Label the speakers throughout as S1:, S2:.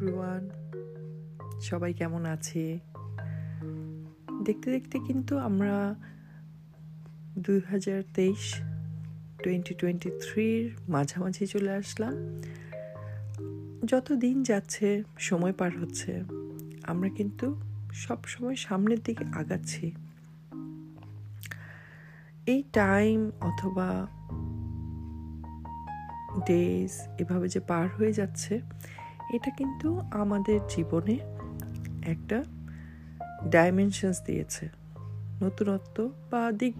S1: Everyone সবাই কেমন আছে? দেখতে দেখতে কিন্তু আমরা দুই হাজার তেইশ টোয়েন্টি টোয়েন্টি থ্রির মাঝামাঝি চলে আসলাম। যত দিন যাচ্ছে, সময় পার হচ্ছে, আমরা কিন্তু সব সময় সামনের দিকে আগাচ্ছি। এই টাইম অথবা ডেজ এভাবে যে পার হয়ে যাচ্ছে এটা কিন্তু আমাদের জীবনে একটা ডাইমেনশনস দিয়েছে। নতুনত্ব বা দিক,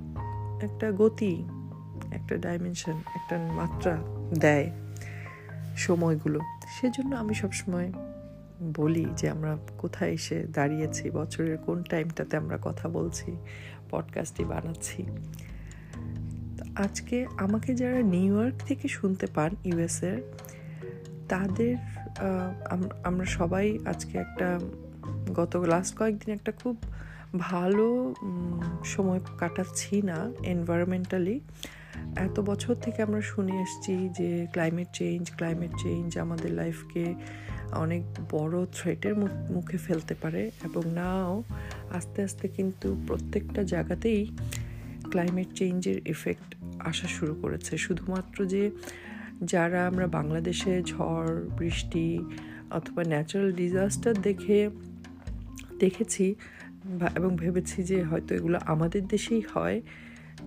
S1: একটা গতি, একটা ডাইমেনশন একটা মাত্রা দেয় সময়গুলো। সেজন্য আমি সবসময় বলি যে আমরা কোথায় এসে দাঁড়িয়েছি, বছরের কোন টাইমটাতে আমরা কথা বলছি পডকাস্টটি বানাচ্ছি। আজকে আমাকে যারা নিউ ইয়র্ক থেকে শুনতে পান ইউএসের তাদের আমরা সবাই আজকে একটা, গত লাস্ট কয়েকদিন একটা খুব ভালো সময় কাটাচ্ছি না এনভায়রনমেন্টালি এত বছর থেকে আমরা শুনে এসছি যে ক্লাইমেট চেঞ্জ ক্লাইমেট চেঞ্জ আমাদের লাইফকে অনেক বড় থ্রেটের মুখে ফেলতে পারে এবং নাও আস্তে আস্তে কিন্তু প্রত্যেকটা জায়গাতেই ক্লাইমেট চেঞ্জের এফেক্ট আসা শুরু করেছে। শুধুমাত্র যে যারা আমরা বাংলাদেশে ঝড়, বৃষ্টি অথবা ন্যাচারাল ডিজাস্টার দেখে, দেখেছি এবং ভেবেছি যে হয়তো এগুলো আমাদের দেশেই হয়,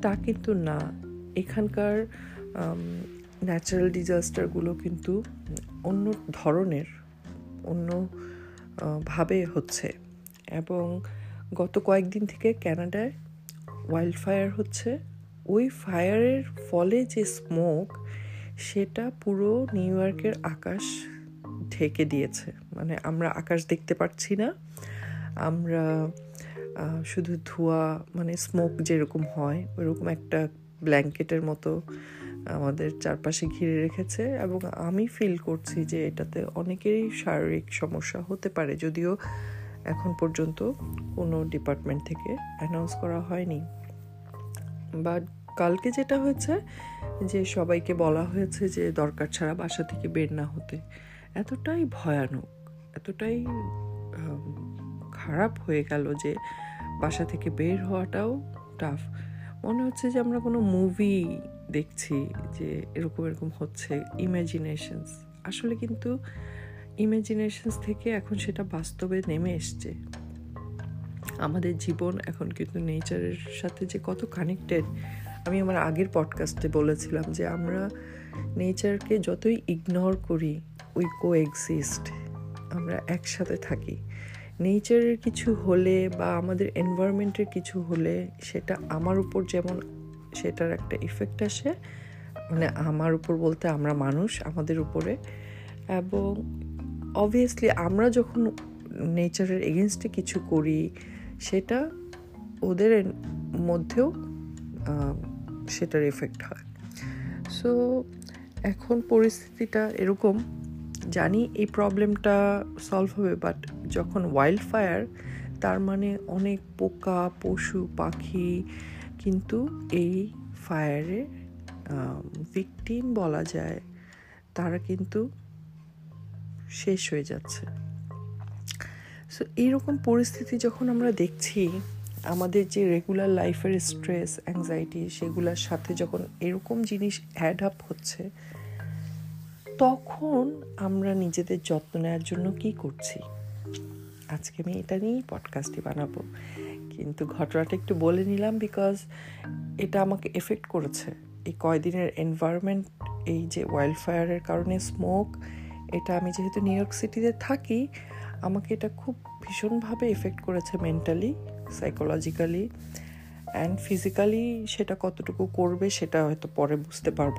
S1: তা কিন্তু না। এখানকার ন্যাচারাল ডিজাস্টারগুলো কিন্তু অন্য ধরনের, অন্য ভাবে হচ্ছে। এবং গত কয়েকদিন থেকে ক্যানাডায় ওয়াইল্ড ফায়ার হচ্ছে। ওই ফায়ারের ফলে যে স্মোক সেটা পুরো নিউ ইয়র্কের আকাশ ঢেকে দিয়েছে। মানে আমরা আকাশ দেখতে পাচ্ছি না। আমরা শুধু ধোঁয়া মানে স্মোক যেরকম হয় ওইরকম একটা ব্ল্যাঙ্কেটের মতো আমাদের চারপাশে ঘিরে রেখেছে এবং আমি ফিল করছি যে এটাতে অনেকেরই শারীরিক সমস্যা হতে পারে। যদিও এখন পর্যন্ত কোনো ডিপার্টমেন্ট থেকে অ্যানাউন্স করা হয়নি। বাট কালকে যেটা হয়েছে যে সবাইকে বলা হয়েছে যে দরকার ছাড়া বাসা থেকে বের না হতে। এতটাই ভয়ানক, এতটাই খারাপ হয়ে গেল যে বাসা থেকে বের হওয়াটাও টাফ মনে হচ্ছে যে আমরা কোনো মুভি দেখছি যে এরকম এরকম হচ্ছে। ইমাজিনেশনস আসলে কিন্তু ইমাজিনেশনস থেকে এখন সেটা বাস্তবে নেমে এসছে। আমাদের জীবন এখন কিন্তু নেচারের সাথে যে কত কানেক্টেড আমি আমার আগের পডকাস্টে বলেছিলাম যে আমরা নেচারকে যতই ইগনোর করি উই কো এক্সিস্ট আমরা একসাথে থাকি। নেচারের কিছু হলে বা আমাদের এনভায়রনমেন্টের কিছু হলে সেটা আমার উপর যেমন সেটার একটা ইফেক্ট আসে মানে আমার উপর বলতে আমরা মানুষ, আমাদের উপরে। এবং অবভিয়াসলি আমরা যখন নেচারের এগেনস্টে কিছু করি, সেটা ওদের মধ্যেও সেটার এফেক্ট হয়। সো এখন পরিস্থিতিটা এরকম, জানি এই প্রবলেমটা সলভ হবে বাট যখন ওয়াইল্ড ফায়ার তার মানে অনেক পোকা, পশু, পাখি, কিন্তু এই ফায়ারে ভিকটিম বলা যায়, তারা কিন্তু শেষ হয়ে যাচ্ছে। সো এইরকম পরিস্থিতি যখন আমরা দেখছি আমাদের যে রেগুলার লাইফের স্ট্রেস অ্যাংজাইটি সেগুলোর সাথে যখন এরকম জিনিস অ্যাড আপ হচ্ছে, তখন আমরা নিজেদের যত্ন নেওয়ার জন্য কি করছি? আজকে আমি এটা নিয়েই পডকাস্টটি বানাবো। কিন্তু ঘটনাটা একটু বলে নিলাম বিকজ এটা আমাকে এফেক্ট করেছে। এই কয়দিনের এনভায়রনমেন্ট এই যে ওয়াইল্ড ফায়ারের কারণে স্মোক এটা আমি যেহেতু নিউ ইয়র্ক সিটিতে থাকি, আমাকে এটা খুব ভীষণভাবে এফেক্ট করেছে মেন্টালি সাইকোলজিক্যালি অ্যান্ড ফিজিক্যালি সেটা কতটুকু করবে সেটা হয়তো পরে বুঝতে পারব।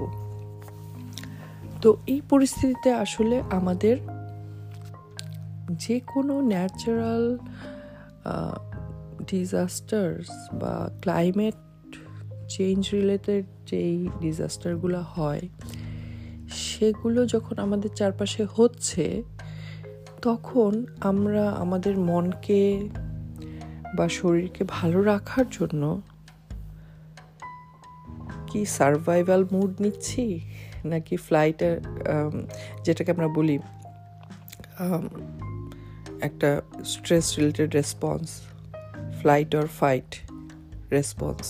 S1: তো এই পরিস্থিতিতে আসলে আমাদের যে কোনো ন্যাচারাল ডিজাস্টার্স বা ক্লাইমেট চেঞ্জ রিলেটেড যেই ডিজাস্টারগুলো হয়, সেগুলো যখন আমাদের চারপাশে হচ্ছে, তখন আমরা আমাদের মনকে বা শরীরকে ভালো রাখার জন্য কি সার্ভাইভাল মুড নিচ্ছি? নাকি ফ্লাইটের যেটাকে আমরা বলি একটা stress related response flight or fight response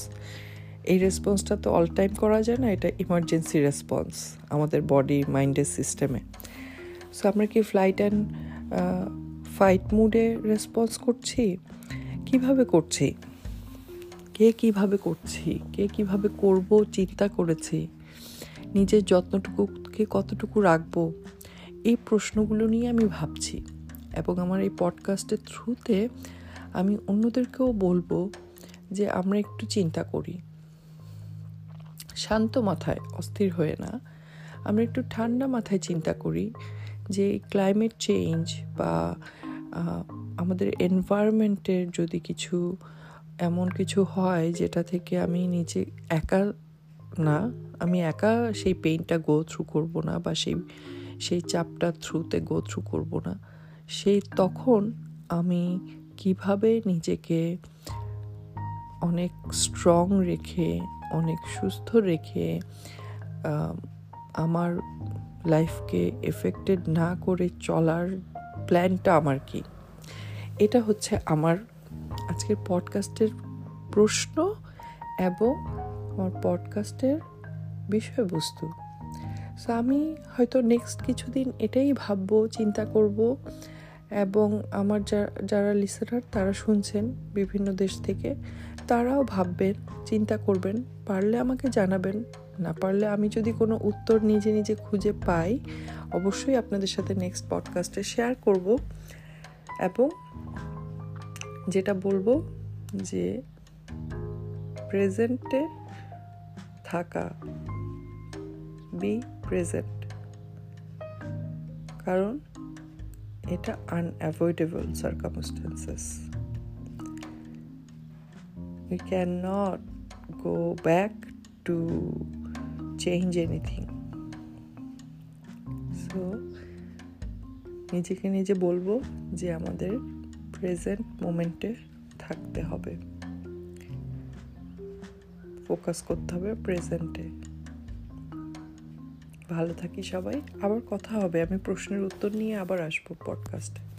S1: এই রেসপন্সটা তো অল টাইম করা যায় না, এটা ইমার্জেন্সি রেসপন্স আমাদের বডি মাইন্ডের সিস্টেমে সো আমরা কি ফ্লাইট অ্যান্ড ফাইট মুডে রেসপন্স করছি? কীভাবে করছি? কে কীভাবে করছি? কে কীভাবে করব? চিন্তা করেছি। নিজের যত্নটুকুকে কতটুকু রাখব? এই প্রশ্নগুলো নিয়ে আমি ভাবছি এবং আমার এই পডকাস্টের থ্রুতে আমি অন্যদেরকেও বলব যে আমরা একটু চিন্তা করি। শান্ত মাথায়, অস্থির হয়ে না। আমরা একটু ঠান্ডা মাথায় চিন্তা করি যে ক্লাইমেট চেঞ্জ বা আমাদের এনভায়রনমেন্টের যদি কিছু, এমন কিছু হয় যেটা থেকে আমি নিজে একা না, আমি একা সেই পেইনটা গো থ্রু করব না বা সেই সেই চাপটা থ্রুতে গো থ্রু করব না, সেই তখন আমি কীভাবে নিজেকে অনেক স্ট্রং রেখে, অনেক সুস্থ রেখে আমার লাইফকে এফেক্টেড না করে চলার প্ল্যানটা আমার কি? এটা হচ্ছে আমার আজকের পডকাস্টের প্রশ্ন এবং আমার পডকাস্টের বিষয়বস্তু। সো আমি হয়তো নেক্সট কিছুদিন এটাই ভাববো, চিন্তা করব এবং আমার যারা লিসেনার তারা শুনছেন বিভিন্ন দেশ থেকে, তারাও ভাববেন, চিন্তা করবেন, পারলে আমাকে জানাবেন, না পারলে আমি যদি কোনো উত্তর নিজে নিজে খুঁজে পাই, অবশ্যই আপনাদের সাথে নেক্সট পডকাস্টে শেয়ার করব এবং যেটা বলব যে প্রেজেন্টে থাকা, বি প্রেজেন্ট। কারণ এটা unavoidable circumstances we cannot go back to change anything so নিজেকে নিজে বলব যে আমাদের প্রেজেন্ট মোমেন্টে থাকতে হবে। ফোকাস করতে হবে প্রেজেন্টে ভালো থাকি সবাই। আবার কথা হবে। আমি প্রশ্নের উত্তর নিয়ে আবার আসব পডকাস্টে